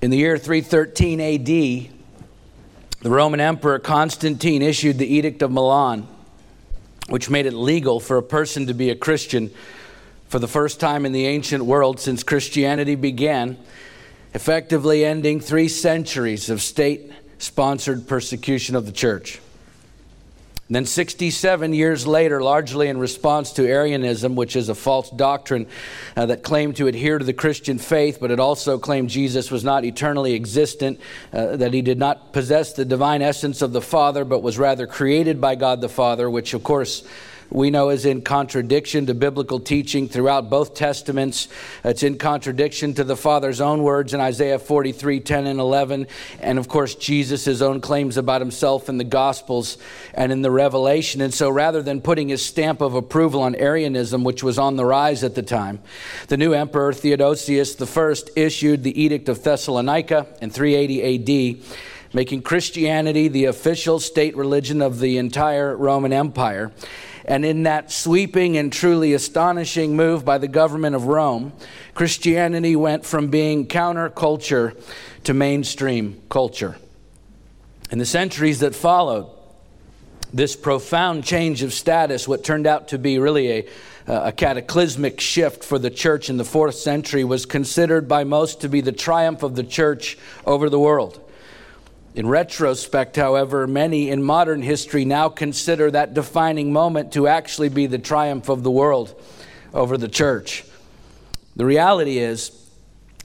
In the year 313 AD, the Roman Emperor Constantine issued the Edict of Milan, which made it legal for a person to be a Christian for the first time in the ancient world since Christianity began, effectively ending three centuries of state sponsored persecution of the church. And then, 67 years later, largely in response to Arianism, which is a false doctrine uh, that claimed to adhere to the Christian faith, but it also claimed Jesus was not eternally existent, uh, that he did not possess the divine essence of the Father, but was rather created by God the Father, which, of course, we know is in contradiction to biblical teaching throughout both testaments. It's in contradiction to the Father's own words in Isaiah 43 10 and 11. And of course, Jesus' own claims about himself in the Gospels and in the Revelation. And so rather than putting his stamp of approval on Arianism, which was on the rise at the time, the new emperor Theodosius I issued the Edict of Thessalonica in 380 AD making Christianity the official state religion of the entire Roman Empire. And in that sweeping and truly astonishing move by the government of Rome, Christianity went from being counterculture to mainstream culture. In the centuries that followed, this profound change of status, what turned out to be really a, uh, a cataclysmic shift for the church in the fourth century, was considered by most to be the triumph of the church over the world. In retrospect, however, many in modern history now consider that defining moment to actually be the triumph of the world over the church. The reality is,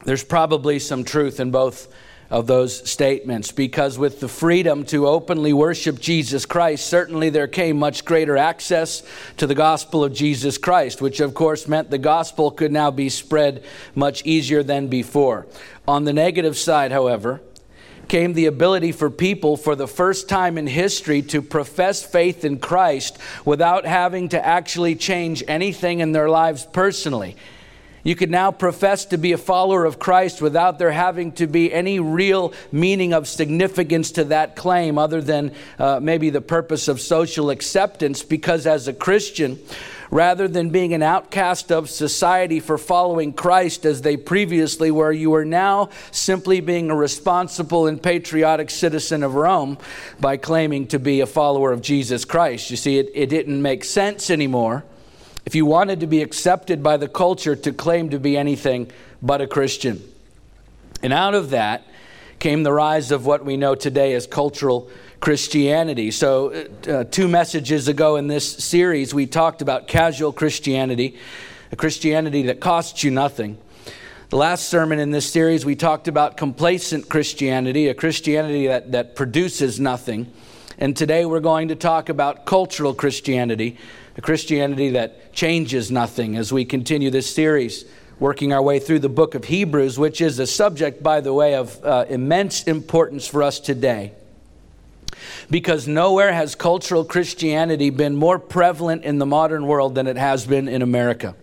there's probably some truth in both of those statements because with the freedom to openly worship Jesus Christ, certainly there came much greater access to the gospel of Jesus Christ, which of course meant the gospel could now be spread much easier than before. On the negative side, however, came the ability for people for the first time in history to profess faith in Christ without having to actually change anything in their lives personally. You could now profess to be a follower of Christ without there having to be any real meaning of significance to that claim other than uh, maybe the purpose of social acceptance, because as a Christian, rather than being an outcast of society for following Christ as they previously were, you are now simply being a responsible and patriotic citizen of Rome by claiming to be a follower of Jesus Christ. You see, it, it didn't make sense anymore if you wanted to be accepted by the culture to claim to be anything but a Christian. And out of that came the rise of what we know today as cultural Christianity. So, uh, uh, two messages ago in this series, we talked about casual Christianity, a Christianity that costs you nothing. The last sermon in this series, we talked about complacent Christianity, a Christianity that, that produces nothing. And today we're going to talk about cultural Christianity, a Christianity that changes nothing as we continue this series, working our way through the book of Hebrews, which is a subject, by the way, of uh, immense importance for us today because nowhere has cultural Christianity been more prevalent in the modern world than it has been in America.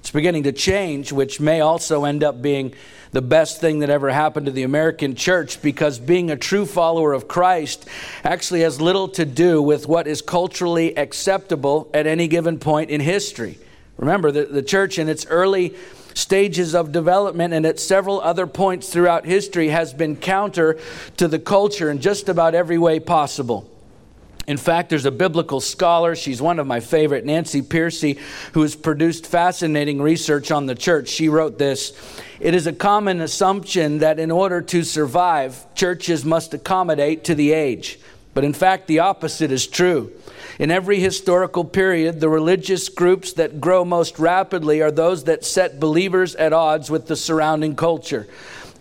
It's beginning to change, which may also end up being the best thing that ever happened to the American church because being a true follower of Christ actually has little to do with what is culturally acceptable at any given point in history. Remember, the, the church in its early stages of development and at several other points throughout history has been counter to the culture in just about every way possible. In fact, there's a biblical scholar, she's one of my favorite, Nancy Pearcey, who has produced fascinating research on the church. She wrote this It is a common assumption that in order to survive, churches must accommodate to the age. But in fact, the opposite is true. In every historical period, the religious groups that grow most rapidly are those that set believers at odds with the surrounding culture.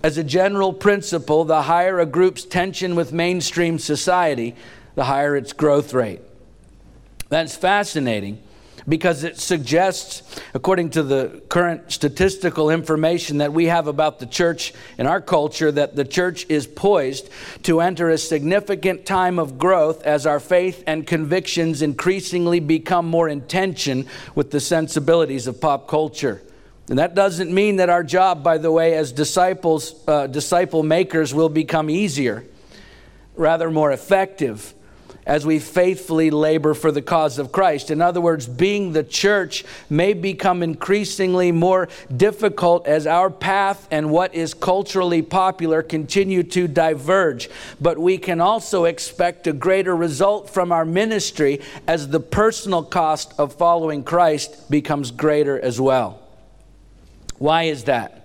As a general principle, the higher a group's tension with mainstream society, the higher its growth rate. That's fascinating because it suggests, according to the current statistical information that we have about the church in our culture, that the church is poised to enter a significant time of growth as our faith and convictions increasingly become more in tension with the sensibilities of pop culture. And that doesn't mean that our job, by the way, as disciples, uh, disciple makers, will become easier, rather more effective as we faithfully labor for the cause of Christ. In other words, being the church may become increasingly more difficult as our path and what is culturally popular continue to diverge. But we can also expect a greater result from our ministry as the personal cost of following Christ becomes greater as well. Why is that?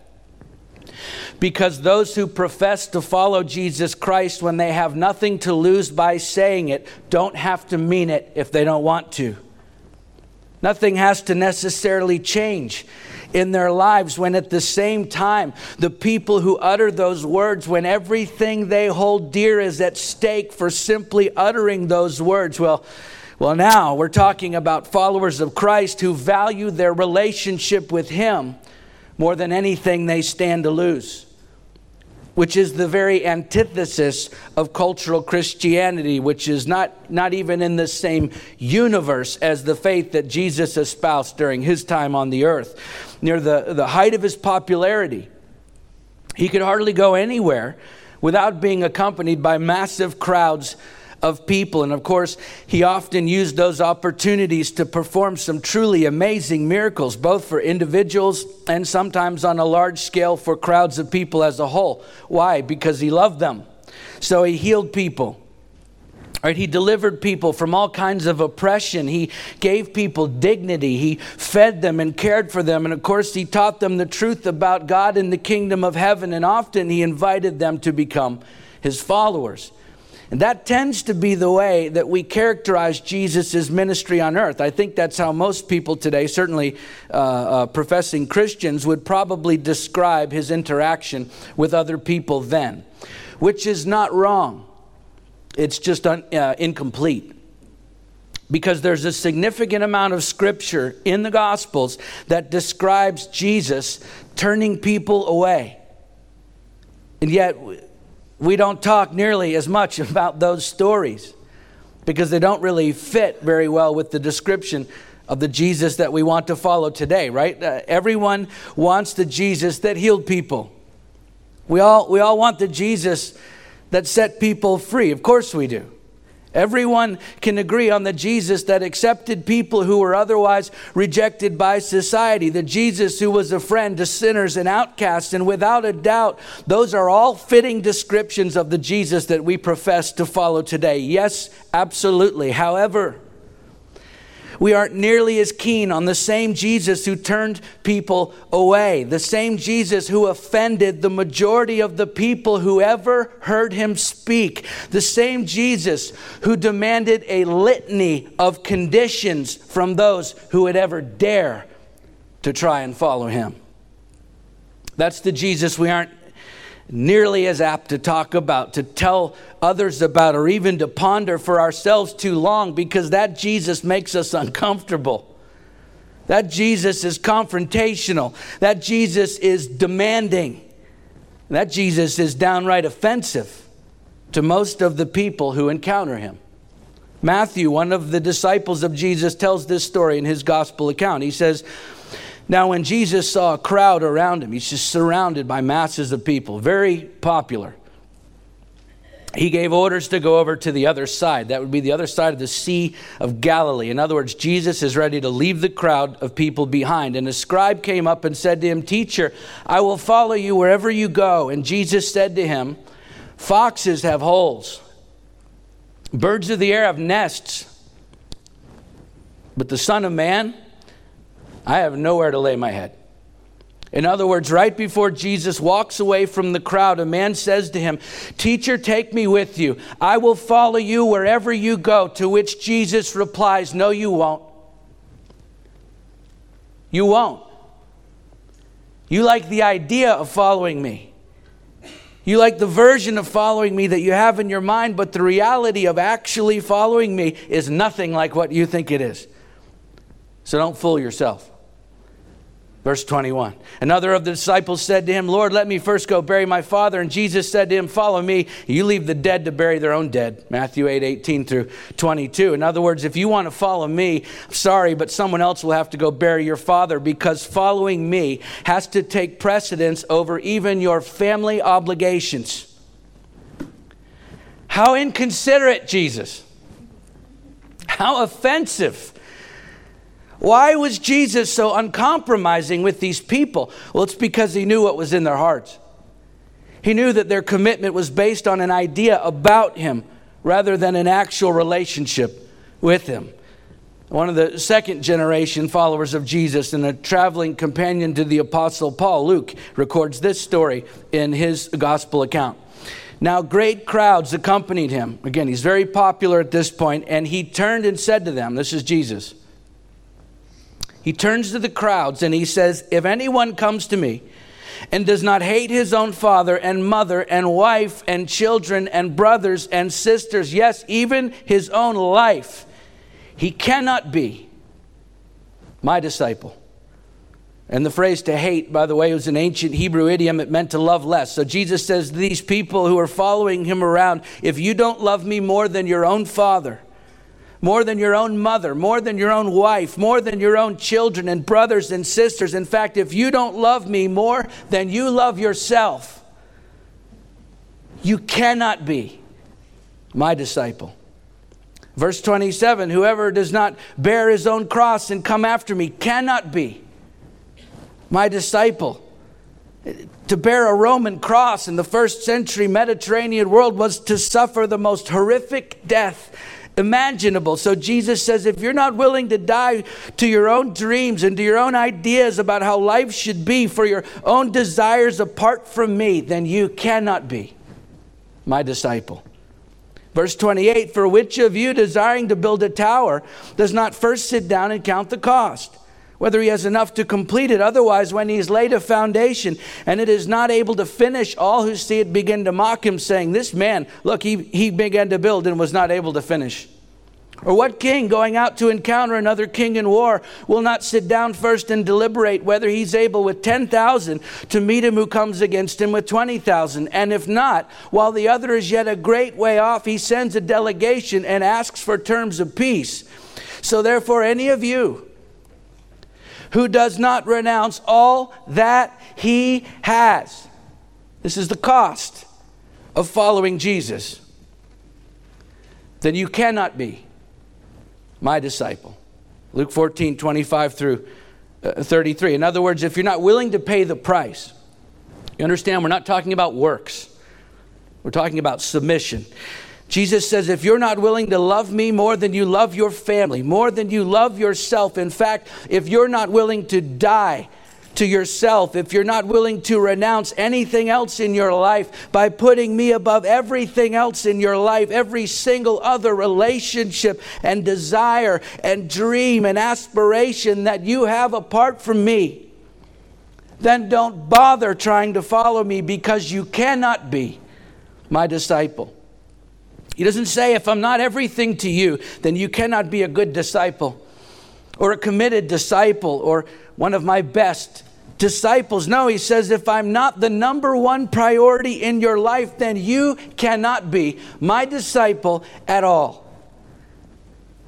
Because those who profess to follow Jesus Christ when they have nothing to lose by saying it don't have to mean it if they don't want to. Nothing has to necessarily change in their lives when at the same time the people who utter those words when everything they hold dear is at stake for simply uttering those words well well now we're talking about followers of Christ who value their relationship with him more than anything they stand to lose which is the very antithesis of cultural Christianity, which is not, not even in the same universe as the faith that Jesus espoused during his time on the earth. Near the, the height of his popularity, he could hardly go anywhere without being accompanied by massive crowds of people. And of course, he often used those opportunities to perform some truly amazing miracles, both for individuals and sometimes on a large scale for crowds of people as a whole. Why? Because he loved them. So he healed people. Right, he delivered people from all kinds of oppression. He gave people dignity. He fed them and cared for them. And of course, he taught them the truth about God and the kingdom of heaven. And often he invited them to become his followers. And that tends to be the way that we characterize Jesus' ministry on earth. I think that's how most people today, certainly uh, uh, professing Christians, would probably describe his interaction with other people then, which is not wrong. It's just un, uh, incomplete. Because there's a significant amount of scripture in the Gospels that describes Jesus turning people away. And yet, we don't talk nearly as much about those stories because they don't really fit very well with the description of the Jesus that we want to follow today, right? Uh, everyone wants the Jesus that healed people. We all, we all want the Jesus that set people free. Of course we do. Everyone can agree on the Jesus that accepted people who were otherwise rejected by society, the Jesus who was a friend to sinners and outcasts. And without a doubt, those are all fitting descriptions of the Jesus that we profess to follow today. Yes, absolutely. However, we aren't nearly as keen on the same Jesus who turned people away, the same Jesus who offended the majority of the people who ever heard him speak, the same Jesus who demanded a litany of conditions from those who would ever dare to try and follow him. That's the Jesus we aren't nearly as apt to talk about, to tell others about, or even to ponder for ourselves too long because that Jesus makes us uncomfortable. That Jesus is confrontational. That Jesus is demanding. That Jesus is downright offensive to most of the people who encounter him. Matthew, one of the disciples of Jesus, tells this story in his gospel account. He says, now, when Jesus saw a crowd around him, he's just surrounded by masses of people, very popular. He gave orders to go over to the other side. That would be the other side of the Sea of Galilee. In other words, Jesus is ready to leave the crowd of people behind. And a scribe came up and said to him, Teacher, I will follow you wherever you go. And Jesus said to him, Foxes have holes, birds of the air have nests, but the Son of Man, I have nowhere to lay my head. In other words, right before Jesus walks away from the crowd, a man says to him, Teacher, take me with you. I will follow you wherever you go. To which Jesus replies, No, you won't. You won't. You like the idea of following me. You like the version of following me that you have in your mind, but the reality of actually following me is nothing like what you think it is. So don't fool yourself. Verse 21. Another of the disciples said to him, Lord, let me first go bury my father. And Jesus said to him, Follow me. You leave the dead to bury their own dead. Matthew 8, 18 through 22. In other words, if you want to follow me, I'm sorry, but someone else will have to go bury your father because following me has to take precedence over even your family obligations. How inconsiderate, Jesus. How offensive. Why was Jesus so uncompromising with these people? Well, it's because he knew what was in their hearts. He knew that their commitment was based on an idea about him rather than an actual relationship with him. One of the second generation followers of Jesus and a traveling companion to the Apostle Paul, Luke, records this story in his gospel account. Now, great crowds accompanied him. Again, he's very popular at this point, and he turned and said to them, This is Jesus. He turns to the crowds and he says, If anyone comes to me and does not hate his own father and mother and wife and children and brothers and sisters, yes, even his own life, he cannot be my disciple. And the phrase to hate, by the way, was an ancient Hebrew idiom. It meant to love less. So Jesus says these people who are following him around, if you don't love me more than your own father, more than your own mother, more than your own wife, more than your own children and brothers and sisters. In fact, if you don't love me more than you love yourself, you cannot be my disciple. Verse 27 Whoever does not bear his own cross and come after me cannot be my disciple. To bear a Roman cross in the first century Mediterranean world was to suffer the most horrific death imaginable. So Jesus says, if you're not willing to die to your own dreams and to your own ideas about how life should be for your own desires apart from me, then you cannot be my disciple. Verse 28 For which of you desiring to build a tower does not first sit down and count the cost? Whether he has enough to complete it. Otherwise, when he's laid a foundation and it is not able to finish, all who see it begin to mock him, saying, This man, look, he, he began to build and was not able to finish. Or what king going out to encounter another king in war will not sit down first and deliberate whether he's able with 10,000 to meet him who comes against him with 20,000? And if not, while the other is yet a great way off, he sends a delegation and asks for terms of peace. So therefore, any of you who does not renounce all that he has, this is the cost of following Jesus, then you cannot be my disciple. Luke 14, 25 through uh, 33. In other words, if you're not willing to pay the price, you understand, we're not talking about works, we're talking about submission. Jesus says, if you're not willing to love me more than you love your family, more than you love yourself, in fact, if you're not willing to die to yourself, if you're not willing to renounce anything else in your life by putting me above everything else in your life, every single other relationship and desire and dream and aspiration that you have apart from me, then don't bother trying to follow me because you cannot be my disciple. He doesn't say, if I'm not everything to you, then you cannot be a good disciple or a committed disciple or one of my best disciples. No, he says, if I'm not the number one priority in your life, then you cannot be my disciple at all.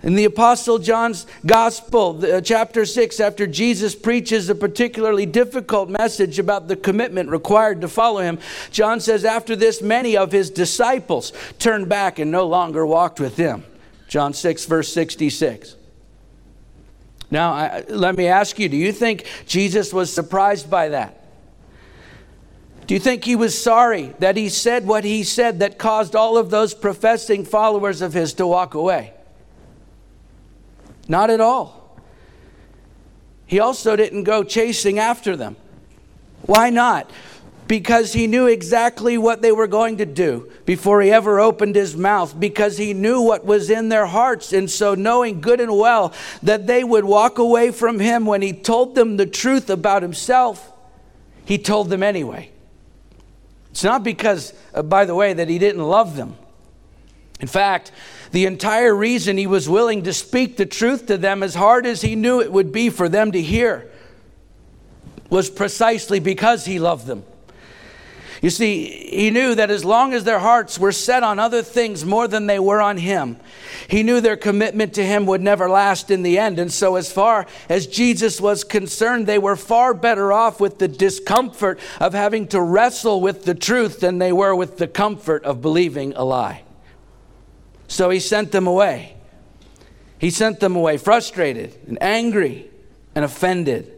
In the Apostle John's Gospel, uh, chapter 6, after Jesus preaches a particularly difficult message about the commitment required to follow him, John says, After this, many of his disciples turned back and no longer walked with him. John 6, verse 66. Now, I, let me ask you do you think Jesus was surprised by that? Do you think he was sorry that he said what he said that caused all of those professing followers of his to walk away? Not at all. He also didn't go chasing after them. Why not? because he knew exactly what they were going to do before he ever opened his mouth, because he knew what was in their hearts. And so, knowing good and well that they would walk away from him when he told them the truth about himself, he told them anyway. It's not because, uh, by the way, that he didn't love them. In fact, the entire reason he was willing to speak the truth to them, as hard as he knew it would be for them to hear, was precisely because he loved them. You see, he knew that as long as their hearts were set on other things more than they were on him, he knew their commitment to him would never last in the end. And so, as far as Jesus was concerned, they were far better off with the discomfort of having to wrestle with the truth than they were with the comfort of believing a lie. So he sent them away. He sent them away frustrated and angry and offended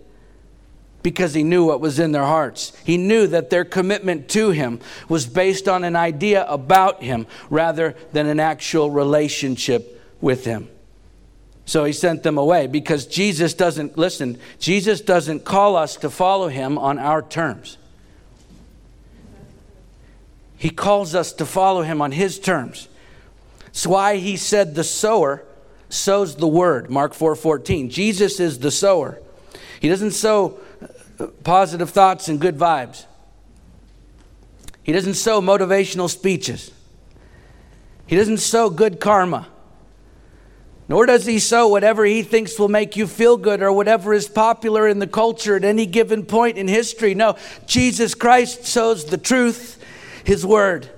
because he knew what was in their hearts. He knew that their commitment to him was based on an idea about him rather than an actual relationship with him. So he sent them away because Jesus doesn't, listen, Jesus doesn't call us to follow him on our terms. He calls us to follow him on his terms. That's why he said the sower sows the word, Mark 4 14. Jesus is the sower. He doesn't sow uh, positive thoughts and good vibes. He doesn't sow motivational speeches. He doesn't sow good karma. Nor does he sow whatever he thinks will make you feel good or whatever is popular in the culture at any given point in history. No, Jesus Christ sows the truth, his word.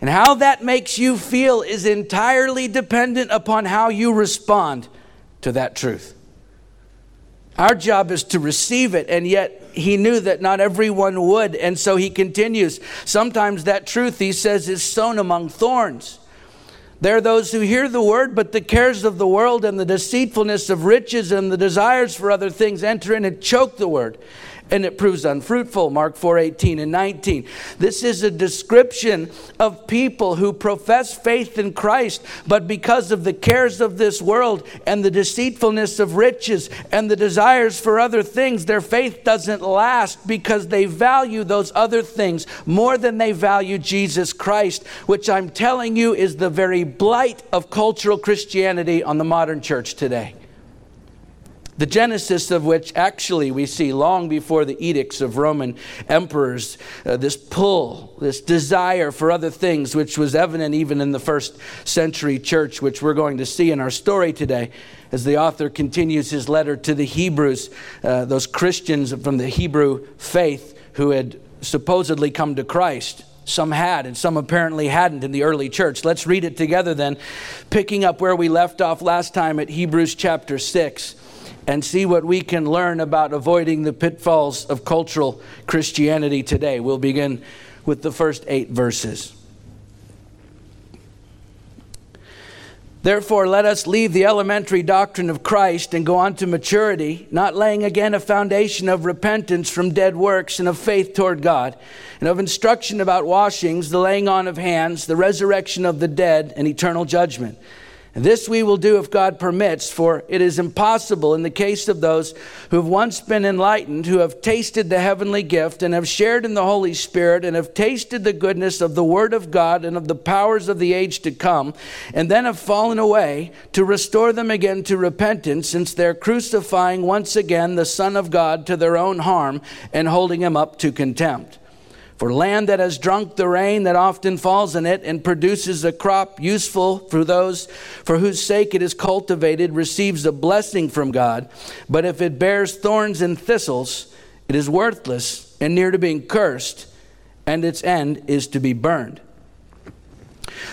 And how that makes you feel is entirely dependent upon how you respond to that truth. Our job is to receive it, and yet he knew that not everyone would, and so he continues. Sometimes that truth, he says, is sown among thorns. There are those who hear the word, but the cares of the world and the deceitfulness of riches and the desires for other things enter in and choke the word and it proves unfruitful mark 4 18 and 19 this is a description of people who profess faith in christ but because of the cares of this world and the deceitfulness of riches and the desires for other things their faith doesn't last because they value those other things more than they value jesus christ which i'm telling you is the very blight of cultural christianity on the modern church today the genesis of which actually we see long before the edicts of Roman emperors, uh, this pull, this desire for other things, which was evident even in the first century church, which we're going to see in our story today as the author continues his letter to the Hebrews, uh, those Christians from the Hebrew faith who had supposedly come to Christ. Some had, and some apparently hadn't in the early church. Let's read it together then, picking up where we left off last time at Hebrews chapter 6 and see what we can learn about avoiding the pitfalls of cultural Christianity today. We'll begin with the first eight verses. Therefore, let us leave the elementary doctrine of Christ and go on to maturity, not laying again a foundation of repentance from dead works and of faith toward God, and of instruction about washings, the laying on of hands, the resurrection of the dead, and eternal judgment. This we will do if God permits, for it is impossible in the case of those who have once been enlightened, who have tasted the heavenly gift, and have shared in the Holy Spirit, and have tasted the goodness of the Word of God and of the powers of the age to come, and then have fallen away, to restore them again to repentance, since they're crucifying once again the Son of God to their own harm and holding him up to contempt. For land that has drunk the rain that often falls in it and produces a crop useful for those for whose sake it is cultivated receives a blessing from God. But if it bears thorns and thistles, it is worthless and near to being cursed, and its end is to be burned.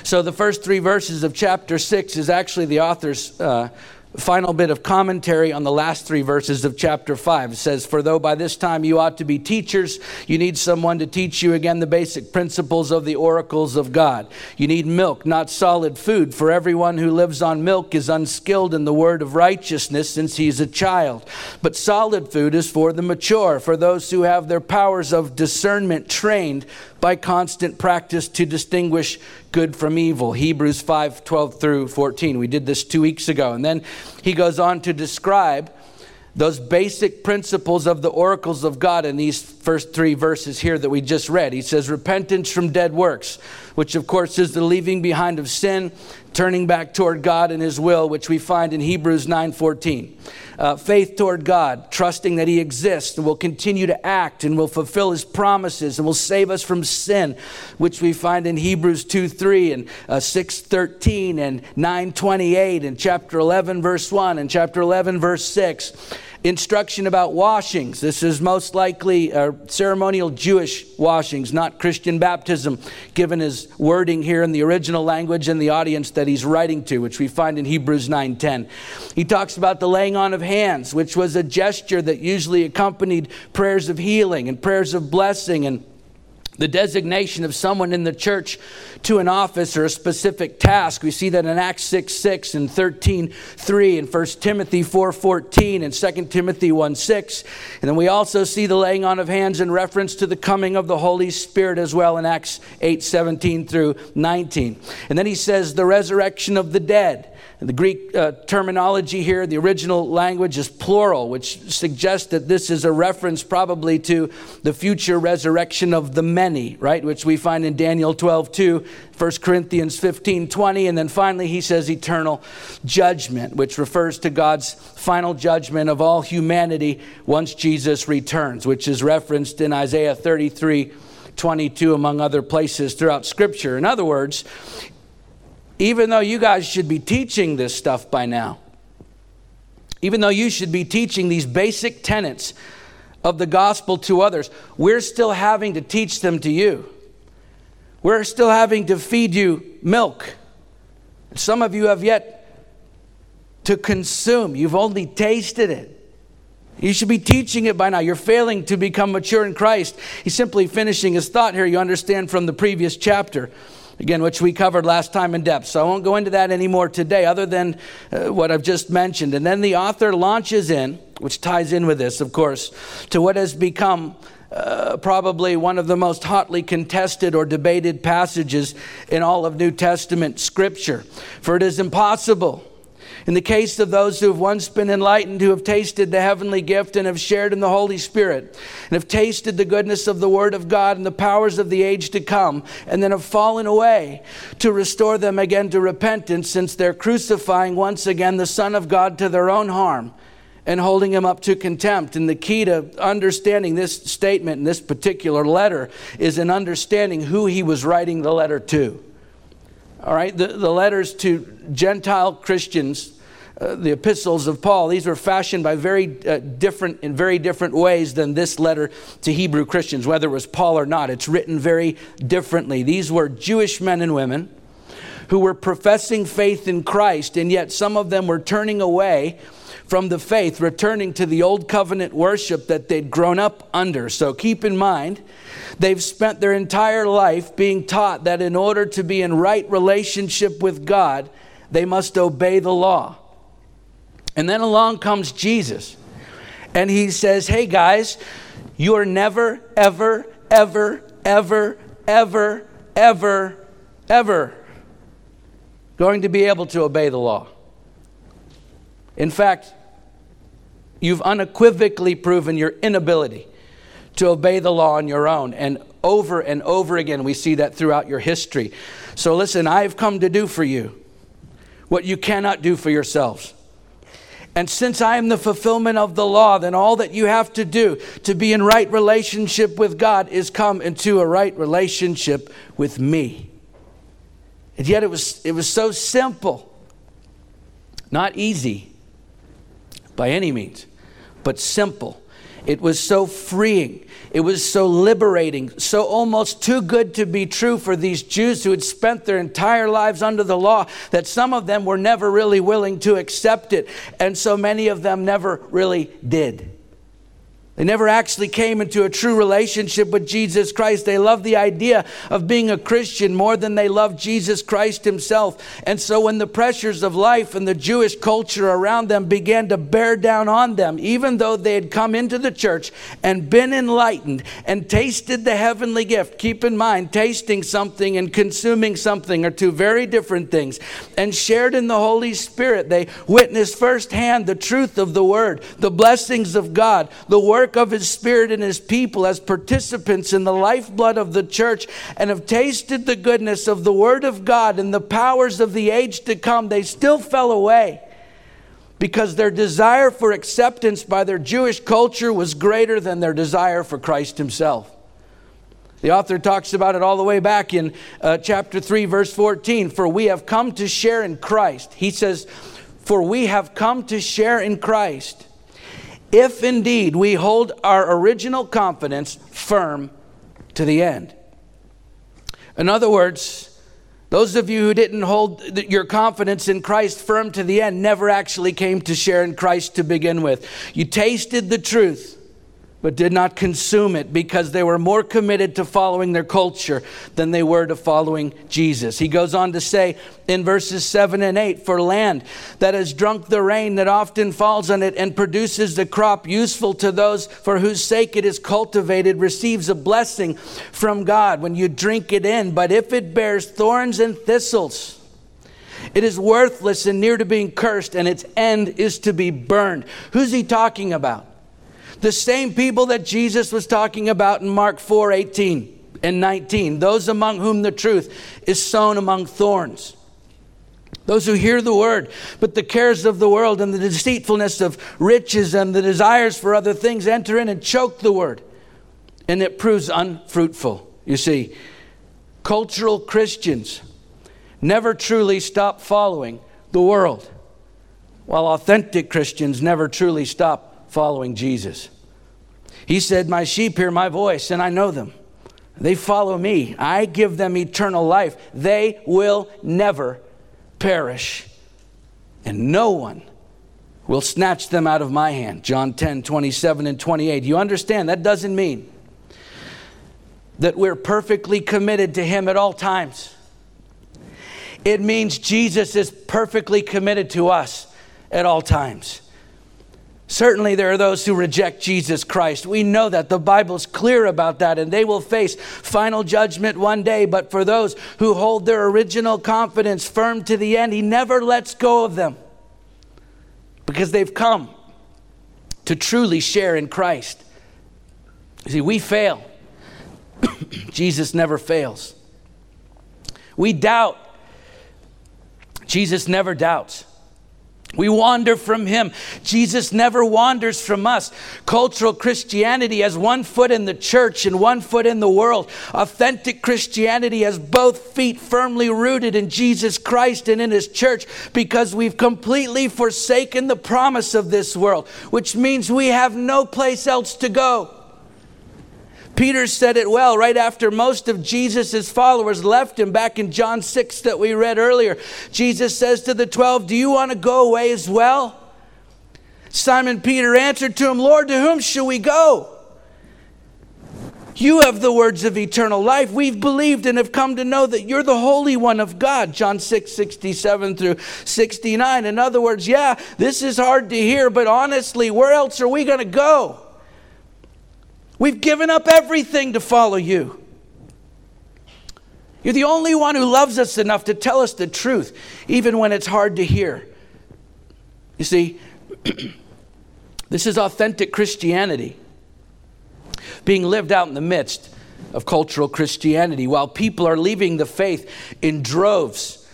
So, the first three verses of chapter 6 is actually the author's uh, final bit of commentary on the last three verses of chapter 5. It says, For though by this time you ought to be teachers, you need someone to teach you again the basic principles of the oracles of God. You need milk, not solid food, for everyone who lives on milk is unskilled in the word of righteousness since he is a child. But solid food is for the mature, for those who have their powers of discernment trained by constant practice to distinguish good from evil. Hebrews 5 12 through 14. We did this two weeks ago. And then he goes on to describe those basic principles of the oracles of God in these first three verses here that we just read. He says, Repentance from dead works, which of course is the leaving behind of sin, turning back toward God and His will, which we find in Hebrews 9 14 uh, faith toward God, trusting that He exists and will continue to act and will fulfill His promises and will save us from sin, which we find in Hebrews 2 3 and uh, 6 13 and 9 28 and chapter 11, verse 1 and chapter 11, verse 6 instruction about washings. This is most likely uh, ceremonial Jewish washings, not Christian baptism, given his wording here in the original language and the audience that he's writing to, which we find in Hebrews 9:10. He talks about the laying on of hands, which was a gesture that usually accompanied prayers of healing and prayers of blessing and the designation of someone in the church to an office or a specific task. We see that in Acts 6 6 and 13 3 and 1 Timothy 4 14 and 2 Timothy 1 6. And then we also see the laying on of hands in reference to the coming of the Holy Spirit as well in Acts 8 17 through 19. And then he says the resurrection of the dead. The Greek uh, terminology here, the original language is plural, which suggests that this is a reference probably to the future resurrection of the many, right? Which we find in Daniel 12, 2, 1 Corinthians 15, 20. And then finally, he says eternal judgment, which refers to God's final judgment of all humanity once Jesus returns, which is referenced in Isaiah 33, 22, among other places throughout Scripture. In other words, even though you guys should be teaching this stuff by now, even though you should be teaching these basic tenets of the gospel to others, we're still having to teach them to you. We're still having to feed you milk. Some of you have yet to consume, you've only tasted it. You should be teaching it by now. You're failing to become mature in Christ. He's simply finishing his thought here, you understand from the previous chapter again, which we covered last time in depth. So I won't go into that anymore today, other than uh, what I've just mentioned. And then the author launches in, which ties in with this, of course, to what has become. Uh, probably one of the most hotly contested or debated passages in all of New Testament scripture. For it is impossible in the case of those who have once been enlightened, who have tasted the heavenly gift and have shared in the Holy Spirit, and have tasted the goodness of the Word of God and the powers of the age to come, and then have fallen away, to restore them again to repentance, since they're crucifying once again the Son of God to their own harm and holding him up to contempt. And the key to understanding this statement in this particular letter is in understanding who he was writing the letter to. All right, the, the letters to Gentile Christians uh, the epistles of Paul, these were fashioned by very uh, different, in very different ways than this letter to Hebrew Christians, whether it was Paul or not. It's written very differently. These were Jewish men and women who were professing faith in Christ, and yet some of them were turning away from the faith, returning to the old covenant worship that they'd grown up under. So keep in mind, they've spent their entire life being taught that in order to be in right relationship with God, they must obey the law. And then along comes Jesus. And he says, Hey guys, you are never, ever, ever, ever, ever, ever, ever going to be able to obey the law. In fact, you've unequivocally proven your inability to obey the law on your own. And over and over again, we see that throughout your history. So listen, I've come to do for you what you cannot do for yourselves. And since I am the fulfillment of the law, then all that you have to do to be in right relationship with God is come into a right relationship with me. And yet it was, it was so simple. Not easy by any means, but simple. It was so freeing. It was so liberating, so almost too good to be true for these Jews who had spent their entire lives under the law that some of them were never really willing to accept it. And so many of them never really did. They never actually came into a true relationship with Jesus Christ. They loved the idea of being a Christian more than they loved Jesus Christ himself. And so when the pressures of life and the Jewish culture around them began to bear down on them, even though they had come into the church and been enlightened and tasted the heavenly gift, keep in mind, tasting something and consuming something are two very different things, and shared in the Holy Spirit, they witnessed firsthand the truth of the word, the blessings of God, the work work of His Spirit in His people as participants in the lifeblood of the church and have tasted the goodness of the Word of God and the powers of the age to come, they still fell away because their desire for acceptance by their Jewish culture was greater than their desire for Christ Himself. The author talks about it all the way back in uh, chapter 3, verse 14. For we have come to share in Christ. He says, For we have come to share in Christ if indeed we hold our original confidence firm to the end. In other words, those of you who didn't hold your confidence in Christ firm to the end never actually came to share in Christ to begin with. You tasted the truth, but did not consume it because they were more committed to following their culture than they were to following Jesus. He goes on to say in verses 7 and 8 For land that has drunk the rain that often falls on it and produces the crop useful to those for whose sake it is cultivated receives a blessing from God when you drink it in. But if it bears thorns and thistles, it is worthless and near to being cursed, and its end is to be burned. Who's he talking about? The same people that Jesus was talking about in Mark 4 18 and 19. Those among whom the truth is sown among thorns. Those who hear the word, but the cares of the world and the deceitfulness of riches and the desires for other things enter in and choke the word, and it proves unfruitful. You see, cultural Christians never truly stop following the world, while authentic Christians never truly stop following Jesus. He said, My sheep hear my voice, and I know them. They follow me. I give them eternal life. They will never perish, and no one will snatch them out of my hand. John 10, 27 and 28. You understand, that doesn't mean that we're perfectly committed to Him at all times. It means Jesus is perfectly committed to us at all times. Certainly, there are those who reject Jesus Christ. We know that. The Bible's clear about that, and they will face final judgment one day. But for those who hold their original confidence firm to the end, He never lets go of them because they've come to truly share in Christ. See, we fail, Jesus never fails. We doubt, Jesus never doubts. We wander from him. Jesus never wanders from us. Cultural Christianity has one foot in the church and one foot in the world. Authentic Christianity has both feet firmly rooted in Jesus Christ and in his church because we've completely forsaken the promise of this world, which means we have no place else to go. Peter said it well right after most of Jesus' followers left him back in John 6 that we read earlier. Jesus says to the 12, Do you want to go away as well? Simon Peter answered to him, Lord, to whom shall we go? You have the words of eternal life. We've believed and have come to know that you're the Holy One of God. John 6, 67 through 69. In other words, yeah, this is hard to hear, but honestly, where else are we going to go? We've given up everything to follow you. You're the only one who loves us enough to tell us the truth, even when it's hard to hear. You see, this is authentic Christianity being lived out in the midst of cultural Christianity while people are leaving the faith in droves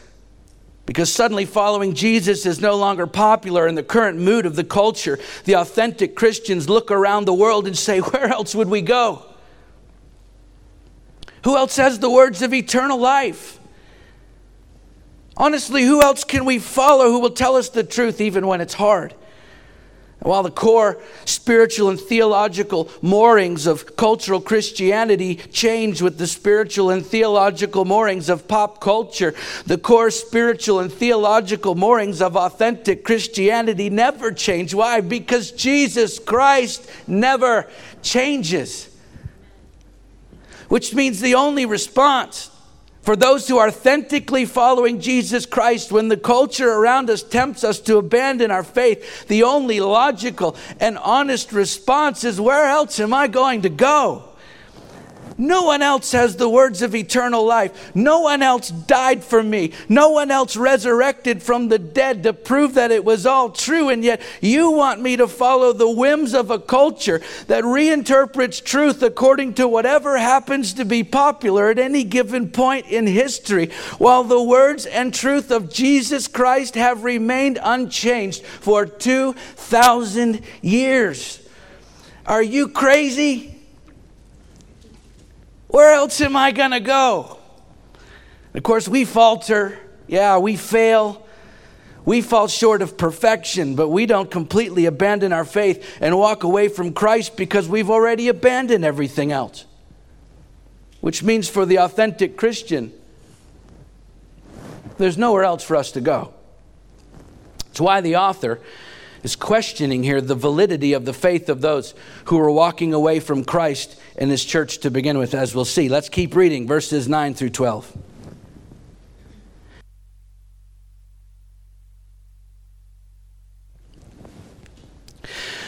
because suddenly following Jesus is no longer popular in the current mood of the culture. The authentic Christians look around the world and say, Where else would we go? Who else has the words of eternal life? Honestly, who else can we follow who will tell us the truth even when it's hard? While the core spiritual and theological moorings of cultural Christianity change with the spiritual and theological moorings of pop culture, the core spiritual and theological moorings of authentic Christianity never change. Why? Because Jesus Christ never changes. Which means the only response for those who are authentically following Jesus Christ, when the culture around us tempts us to abandon our faith, the only logical and honest response is where else am I going to go? No one else has the words of eternal life. No one else died for me. No one else resurrected from the dead to prove that it was all true. And yet, you want me to follow the whims of a culture that reinterprets truth according to whatever happens to be popular at any given point in history, while the words and truth of Jesus Christ have remained unchanged for 2,000 years. Are you crazy? Where else am I going to go? Of course, we falter. Yeah, we fail. We fall short of perfection, but we don't completely abandon our faith and walk away from Christ because we've already abandoned everything else. Which means for the authentic Christian, there's nowhere else for us to go. It's why the author is questioning here the validity of the faith of those who are walking away from Christ and his church to begin with, as we'll see. Let's keep reading verses 9 through 12.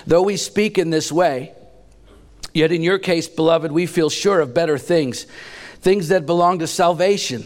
Though we speak in this way, yet in your case, beloved, we feel sure of better things, things that belong to salvation.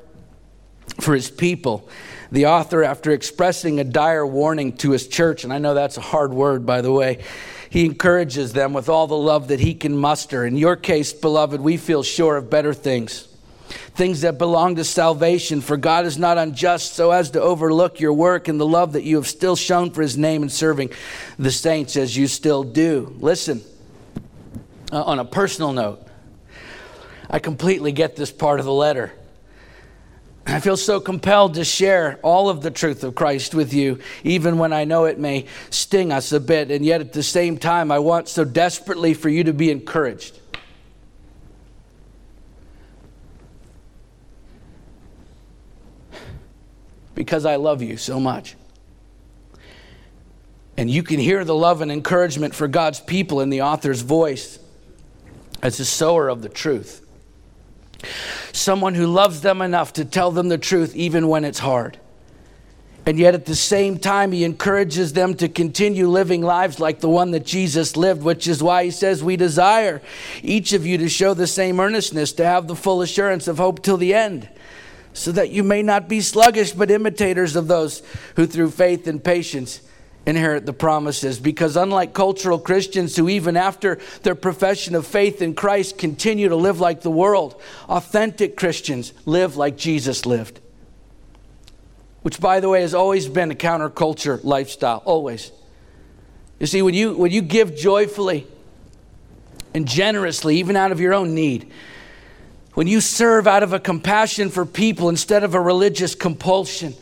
for his people. The author, after expressing a dire warning to his church, and I know that's a hard word, by the way, he encourages them with all the love that he can muster. In your case, beloved, we feel sure of better things things that belong to salvation. For God is not unjust so as to overlook your work and the love that you have still shown for his name in serving the saints as you still do. Listen, uh, on a personal note, I completely get this part of the letter. I feel so compelled to share all of the truth of Christ with you, even when I know it may sting us a bit. And yet at the same time, I want so desperately for you to be encouraged. Because I love you so much. And you can hear the love and encouragement for God's people in the author's voice as the sower of the truth. Someone who loves them enough to tell them the truth even when it's hard. And yet, at the same time, he encourages them to continue living lives like the one that Jesus lived, which is why he says, We desire each of you to show the same earnestness, to have the full assurance of hope till the end, so that you may not be sluggish, but imitators of those who through faith and patience inherit the promises because unlike cultural Christians who even after their profession of faith in Christ continue to live like the world, authentic Christians live like Jesus lived. Which by the way has always been a counterculture lifestyle, always. You see when you when you give joyfully and generously even out of your own need, when you serve out of a compassion for people instead of a religious compulsion,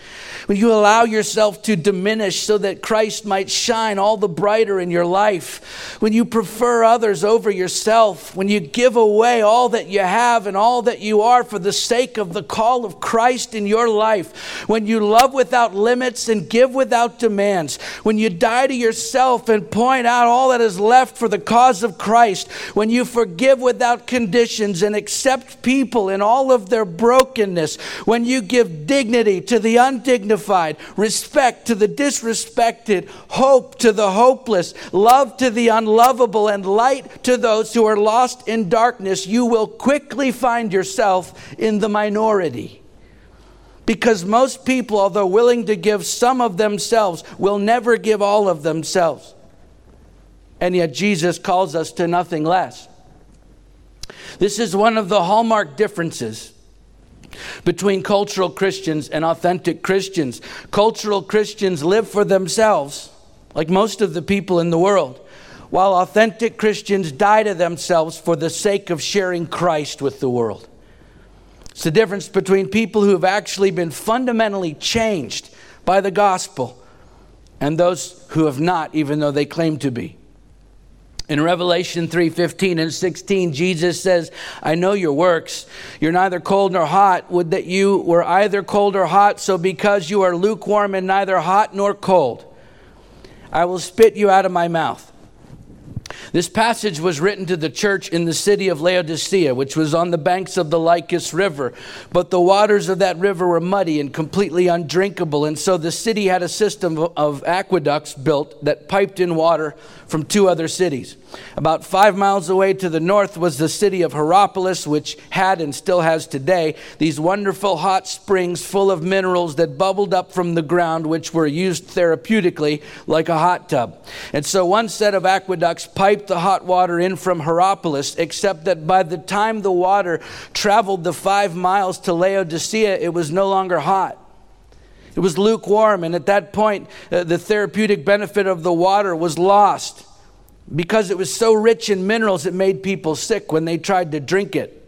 when you allow yourself to diminish so that Christ might shine all the brighter in your life, when you prefer others over yourself, when you give away all that you have and all that you are for the sake of the call of Christ in your life, when you love without limits and give without demands, when you die to yourself and point out all that is left for the cause of Christ, when you forgive without conditions and accept people in all of their brokenness, when you give dignity to the undignified respect to the disrespected, hope to the hopeless, love to the unlovable, and light to those who are lost in darkness, you will quickly find yourself in the minority. Because most people, although willing to give some of themselves, will never give all of themselves. And yet Jesus calls us to nothing less. This is one of the hallmark differences between cultural Christians and authentic Christians. Cultural Christians live for themselves, like most of the people in the world, while authentic Christians die to themselves for the sake of sharing Christ with the world. It's the difference between people who have actually been fundamentally changed by the gospel and those who have not, even though they claim to be. In Revelation 3:15 and 16, Jesus says, "I know your works. You're neither cold nor hot. Would that you were either cold or hot, so because you are lukewarm and neither hot nor cold, I will spit you out of my mouth." This passage was written to the church in the city of Laodicea, which was on the banks of the Lycus River. But the waters of that river were muddy and completely undrinkable. And so the city had a system of aqueducts built that piped in water from two other cities. About five miles away to the north was the city of Hierapolis, which had and still has today these wonderful hot springs full of minerals that bubbled up from the ground, which were used therapeutically like a hot tub. And so one set of aqueducts piped the hot water in from Hierapolis, except that by the time the water traveled the five miles to Laodicea, it was no longer hot. It was lukewarm, and at that point, uh, the therapeutic benefit of the water was lost. Because it was so rich in minerals, it made people sick when they tried to drink it.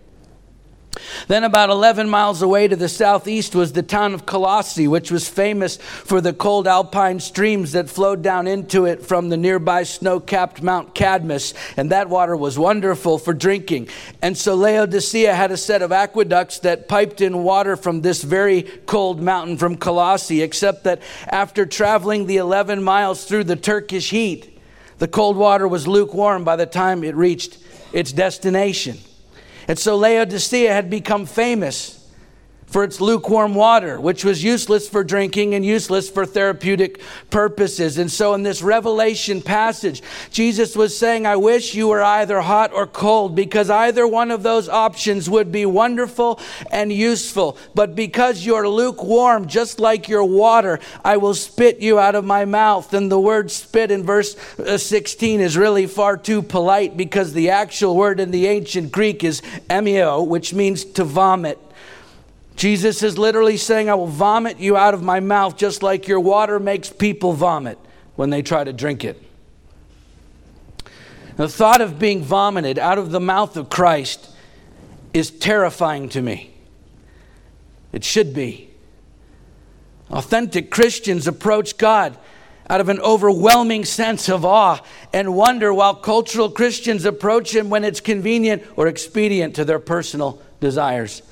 Then, about 11 miles away to the southeast, was the town of Colossae, which was famous for the cold alpine streams that flowed down into it from the nearby snow capped Mount Cadmus. And that water was wonderful for drinking. And so Laodicea had a set of aqueducts that piped in water from this very cold mountain from Colossae, except that after traveling the 11 miles through the Turkish heat, the cold water was lukewarm by the time it reached its destination. And so Laodicea had become famous for its lukewarm water, which was useless for drinking and useless for therapeutic purposes. And so, in this Revelation passage, Jesus was saying, I wish you were either hot or cold, because either one of those options would be wonderful and useful. But because you're lukewarm, just like your water, I will spit you out of my mouth. And the word spit in verse uh, 16 is really far too polite because the actual word in the ancient Greek is emeo, which means to vomit. Jesus is literally saying, I will vomit you out of my mouth just like your water makes people vomit when they try to drink it. The thought of being vomited out of the mouth of Christ is terrifying to me. It should be. Authentic Christians approach God out of an overwhelming sense of awe and wonder, while cultural Christians approach Him when it's convenient or expedient to their personal desires.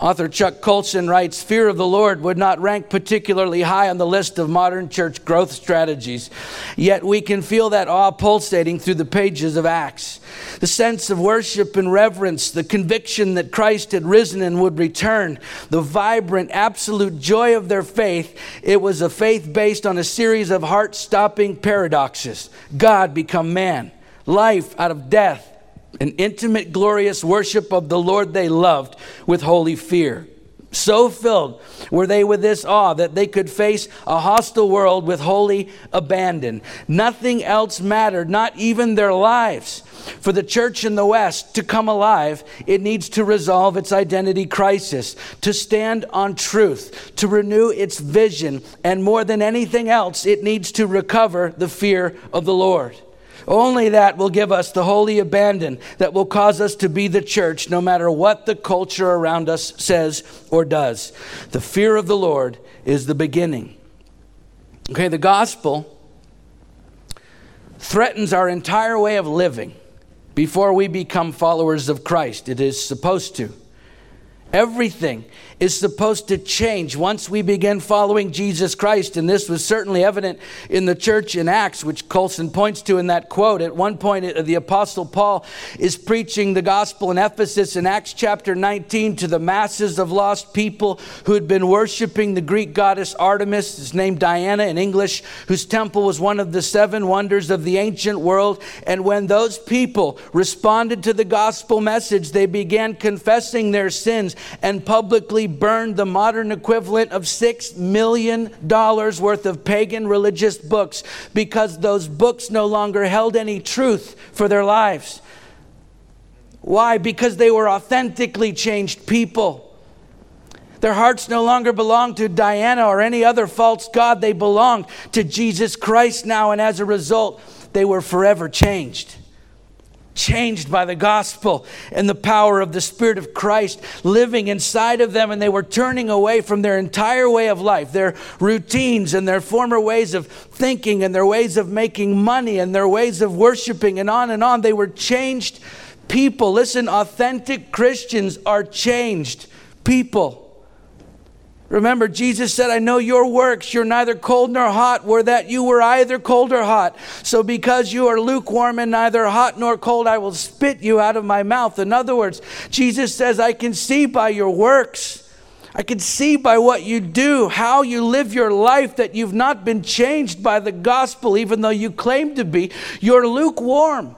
Author Chuck Colson writes Fear of the Lord would not rank particularly high on the list of modern church growth strategies. Yet we can feel that awe pulsating through the pages of Acts. The sense of worship and reverence, the conviction that Christ had risen and would return, the vibrant, absolute joy of their faith. It was a faith based on a series of heart stopping paradoxes God become man, life out of death an intimate, glorious worship of the Lord they loved with holy fear. So filled were they with this awe that they could face a hostile world with holy abandon. Nothing else mattered, not even their lives. For the church in the West to come alive, it needs to resolve its identity crisis, to stand on truth, to renew its vision, and more than anything else, it needs to recover the fear of the Lord. Only that will give us the holy abandon that will cause us to be the church no matter what the culture around us says or does. The fear of the Lord is the beginning. Okay, the gospel threatens our entire way of living before we become followers of Christ. It is supposed to. Everything is supposed to change once we begin following Jesus Christ. And this was certainly evident in the church in Acts, which Colson points to in that quote. At one point, uh, the Apostle Paul is preaching the gospel in Ephesus in Acts chapter 19 to the masses of lost people who had been worshiping the Greek goddess Artemis, is named Diana in English, whose temple was one of the seven wonders of the ancient world. And when those people responded to the gospel message, they began confessing their sins and publicly burned the modern equivalent of $6 million worth of pagan religious books because those books no longer held any truth for their lives. Why? Because they were authentically changed people. Their hearts no longer belonged to Diana or any other false god. They belonged to Jesus Christ now, and as a result, they were forever changed changed by the gospel and the power of the Spirit of Christ living inside of them, and they were turning away from their entire way of life, their routines and their former ways of thinking and their ways of making money and their ways of worshiping, and on and on. They were changed people. Listen, authentic Christians are changed people. Remember, Jesus said, I know your works. You're neither cold nor hot, were that you were either cold or hot. So because you are lukewarm and neither hot nor cold, I will spit you out of my mouth. In other words, Jesus says, I can see by your works. I can see by what you do, how you live your life, that you've not been changed by the gospel, even though you claim to be. You're lukewarm,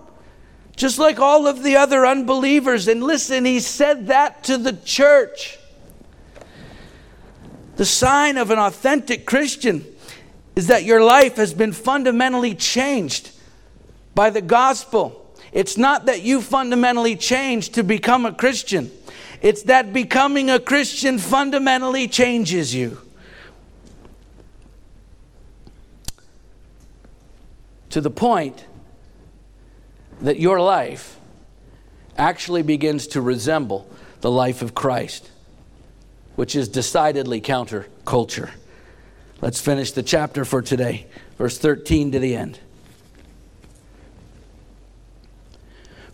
just like all of the other unbelievers. And listen, he said that to the church. The sign of an authentic Christian is that your life has been fundamentally changed by the gospel. It's not that you fundamentally changed to become a Christian, it's that becoming a Christian fundamentally changes you. To the point that your life actually begins to resemble the life of Christ, which is decidedly counterculture. Let's finish the chapter for today, verse 13 to the end.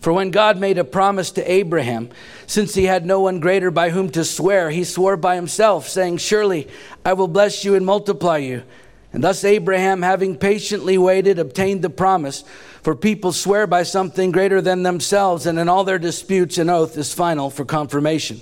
For when God made a promise to Abraham, since he had no one greater by whom to swear, he swore by himself, saying, Surely I will bless you and multiply you. And thus Abraham, having patiently waited, obtained the promise. For people swear by something greater than themselves, and in all their disputes, an oath is final for confirmation.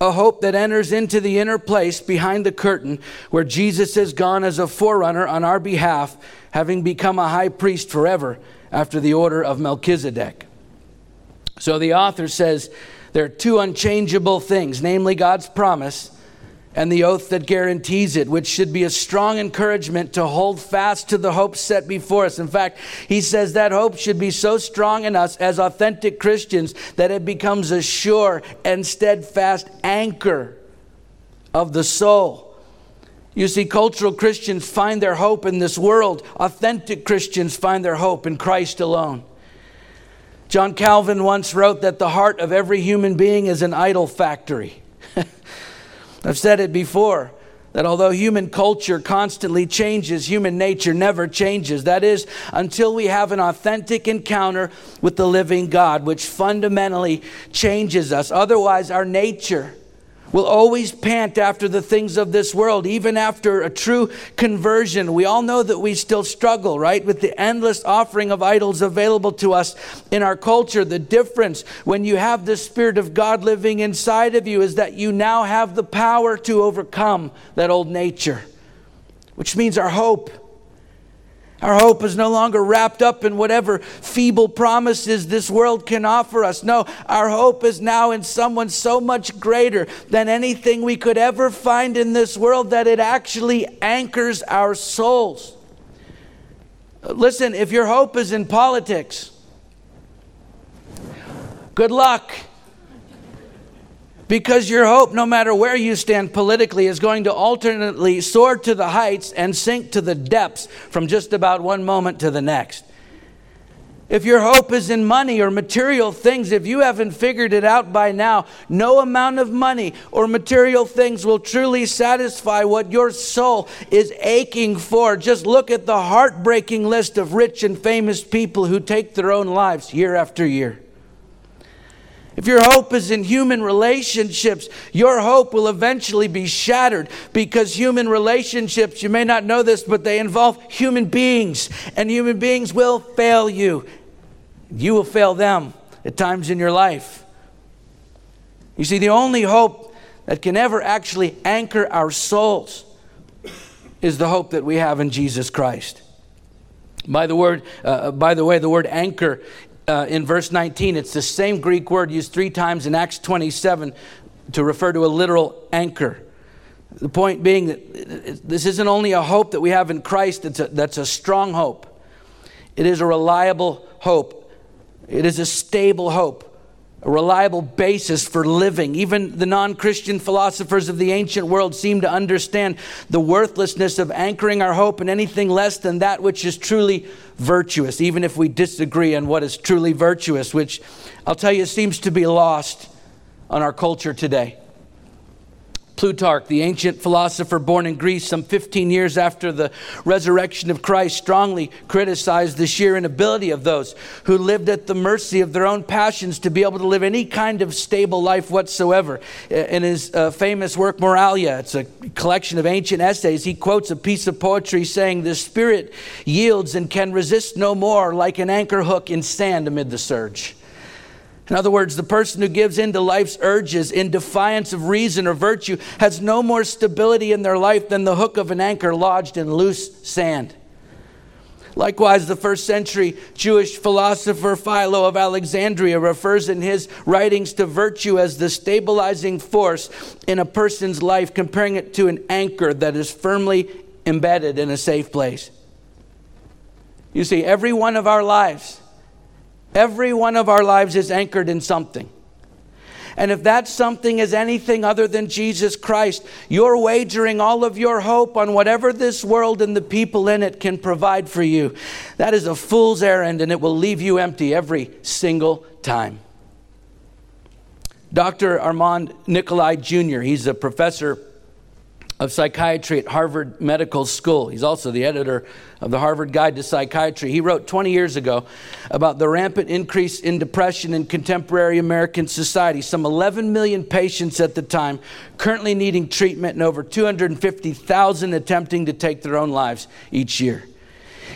a hope that enters into the inner place behind the curtain where Jesus has gone as a forerunner on our behalf, having become a high priest forever after the order of Melchizedek. So the author says there are two unchangeable things, namely God's promise and the oath that guarantees it, which should be a strong encouragement to hold fast to the hope set before us. In fact, he says that hope should be so strong in us as authentic Christians that it becomes a sure and steadfast anchor of the soul. You see, cultural Christians find their hope in this world, authentic Christians find their hope in Christ alone. John Calvin once wrote that the heart of every human being is an idol factory. I've said it before that although human culture constantly changes, human nature never changes. That is, until we have an authentic encounter with the living God, which fundamentally changes us. Otherwise, our nature will always pant after the things of this world, even after a true conversion. We all know that we still struggle, right, with the endless offering of idols available to us in our culture. The difference when you have the Spirit of God living inside of you is that you now have the power to overcome that old nature, which means our hope our hope is no longer wrapped up in whatever feeble promises this world can offer us. No, our hope is now in someone so much greater than anything we could ever find in this world that it actually anchors our souls. Listen, if your hope is in politics, good luck. Because your hope, no matter where you stand politically, is going to alternately soar to the heights and sink to the depths from just about one moment to the next. If your hope is in money or material things, if you haven't figured it out by now, no amount of money or material things will truly satisfy what your soul is aching for. Just look at the heartbreaking list of rich and famous people who take their own lives year after year. If your hope is in human relationships, your hope will eventually be shattered because human relationships, you may not know this, but they involve human beings, and human beings will fail you. You will fail them at times in your life. You see, the only hope that can ever actually anchor our souls is the hope that we have in Jesus Christ. By the word, uh, by the way, the word anchor uh, in verse 19. It's the same Greek word used three times in Acts 27 to refer to a literal anchor. The point being that this isn't only a hope that we have in Christ that's a, that's a strong hope, it is a reliable hope, it is a stable hope a reliable basis for living. Even the non Christian philosophers of the ancient world seem to understand the worthlessness of anchoring our hope in anything less than that which is truly virtuous, even if we disagree on what is truly virtuous, which I'll tell you seems to be lost on our culture today. Plutarch, the ancient philosopher born in Greece some 15 years after the resurrection of Christ, strongly criticized the sheer inability of those who lived at the mercy of their own passions to be able to live any kind of stable life whatsoever. In his uh, famous work, Moralia, it's a collection of ancient essays, he quotes a piece of poetry saying, The spirit yields and can resist no more, like an anchor hook in sand amid the surge. In other words, the person who gives in to life's urges in defiance of reason or virtue has no more stability in their life than the hook of an anchor lodged in loose sand. Likewise, the first century Jewish philosopher Philo of Alexandria refers in his writings to virtue as the stabilizing force in a person's life, comparing it to an anchor that is firmly embedded in a safe place. You see, every one of our lives, every one of our lives is anchored in something. And if that something is anything other than Jesus Christ, you're wagering all of your hope on whatever this world and the people in it can provide for you. That is a fool's errand and it will leave you empty every single time. Dr. Armand Nicholi Jr., he's a professor of psychiatry at Harvard Medical School. He's also the editor of the Harvard Guide to Psychiatry. He wrote 20 years ago about the rampant increase in depression in contemporary American society. Some 11 million patients at the time currently needing treatment, and over 250,000 attempting to take their own lives each year.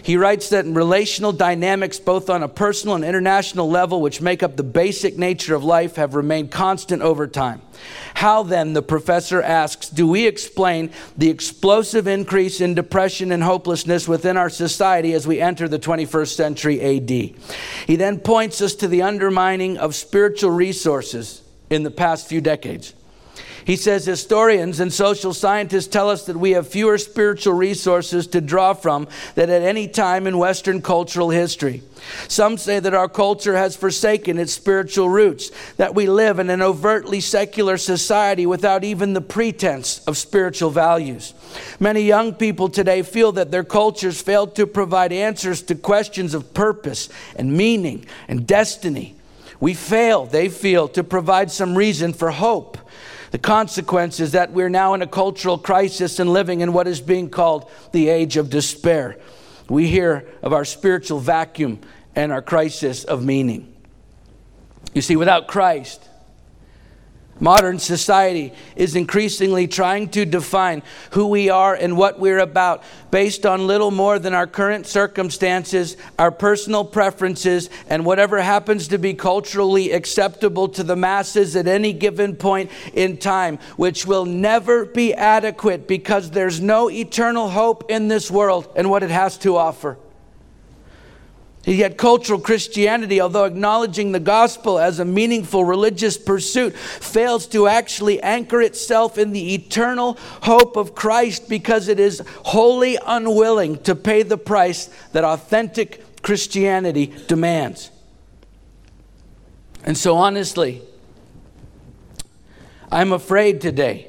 He writes that relational dynamics, both on a personal and international level, which make up the basic nature of life, have remained constant over time. How then, the professor asks, do we explain the explosive increase in depression and hopelessness within our society as we enter the 21st century AD? He then points us to the undermining of spiritual resources in the past few decades. He says historians and social scientists tell us that we have fewer spiritual resources to draw from than at any time in Western cultural history. Some say that our culture has forsaken its spiritual roots, that we live in an overtly secular society without even the pretense of spiritual values. Many young people today feel that their cultures failed to provide answers to questions of purpose and meaning and destiny. We fail, they feel, to provide some reason for hope. The consequence is that we're now in a cultural crisis and living in what is being called the age of despair. We hear of our spiritual vacuum and our crisis of meaning. You see, without Christ, Modern society is increasingly trying to define who we are and what we're about based on little more than our current circumstances, our personal preferences, and whatever happens to be culturally acceptable to the masses at any given point in time, which will never be adequate because there's no eternal hope in this world and what it has to offer. Yet, cultural Christianity, although acknowledging the gospel as a meaningful religious pursuit, fails to actually anchor itself in the eternal hope of Christ because it is wholly unwilling to pay the price that authentic Christianity demands. And so, honestly, I'm afraid today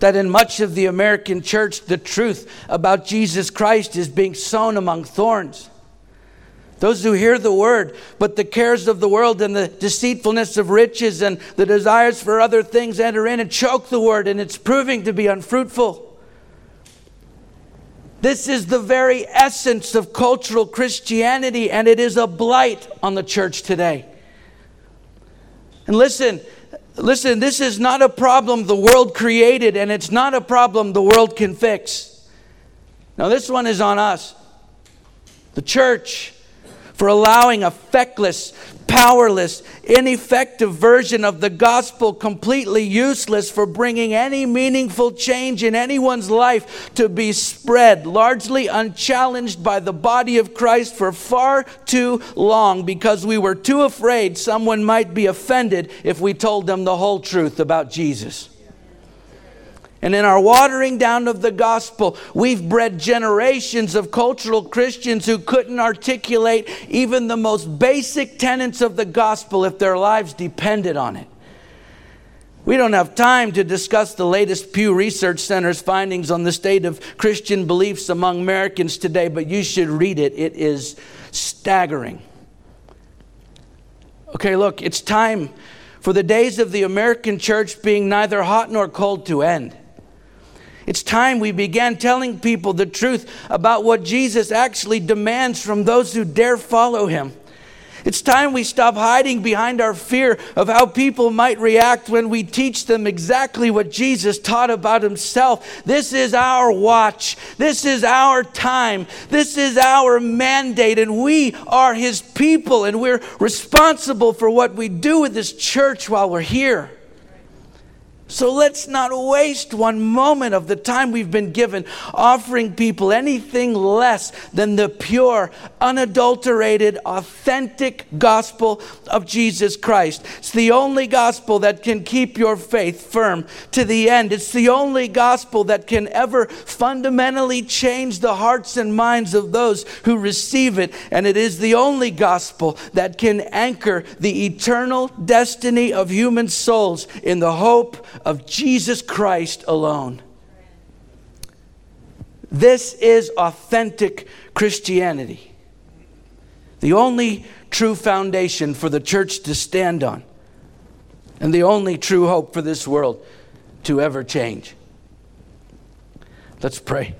that in much of the American church, the truth about Jesus Christ is being sown among thorns. Those who hear the word, but the cares of the world and the deceitfulness of riches and the desires for other things enter in and choke the word, and it's proving to be unfruitful. This is the very essence of cultural Christianity, and it is a blight on the church today. And listen, listen, this is not a problem the world created, and it's not a problem the world can fix. Now, this one is on us, the church for allowing a feckless, powerless, ineffective version of the gospel completely useless for bringing any meaningful change in anyone's life to be spread largely unchallenged by the body of Christ for far too long because we were too afraid someone might be offended if we told them the whole truth about Jesus. And in our watering down of the gospel, we've bred generations of cultural Christians who couldn't articulate even the most basic tenets of the gospel if their lives depended on it. We don't have time to discuss the latest Pew Research Center's findings on the state of Christian beliefs among Americans today, but you should read it. It is staggering. Okay, look, it's time for the days of the American church being neither hot nor cold to end. It's time we began telling people the truth about what Jesus actually demands from those who dare follow him. It's time we stop hiding behind our fear of how people might react when we teach them exactly what Jesus taught about himself. This is our watch. This is our time. This is our mandate, and we are his people, and we're responsible for what we do with this church while we're here. So let's not waste one moment of the time we've been given offering people anything less than the pure, unadulterated, authentic gospel of Jesus Christ. It's the only gospel that can keep your faith firm to the end. It's the only gospel that can ever fundamentally change the hearts and minds of those who receive it. And it is the only gospel that can anchor the eternal destiny of human souls in the hope of Jesus Christ alone. This is authentic Christianity. The only true foundation for the church to stand on, and the only true hope for this world to ever change. Let's pray.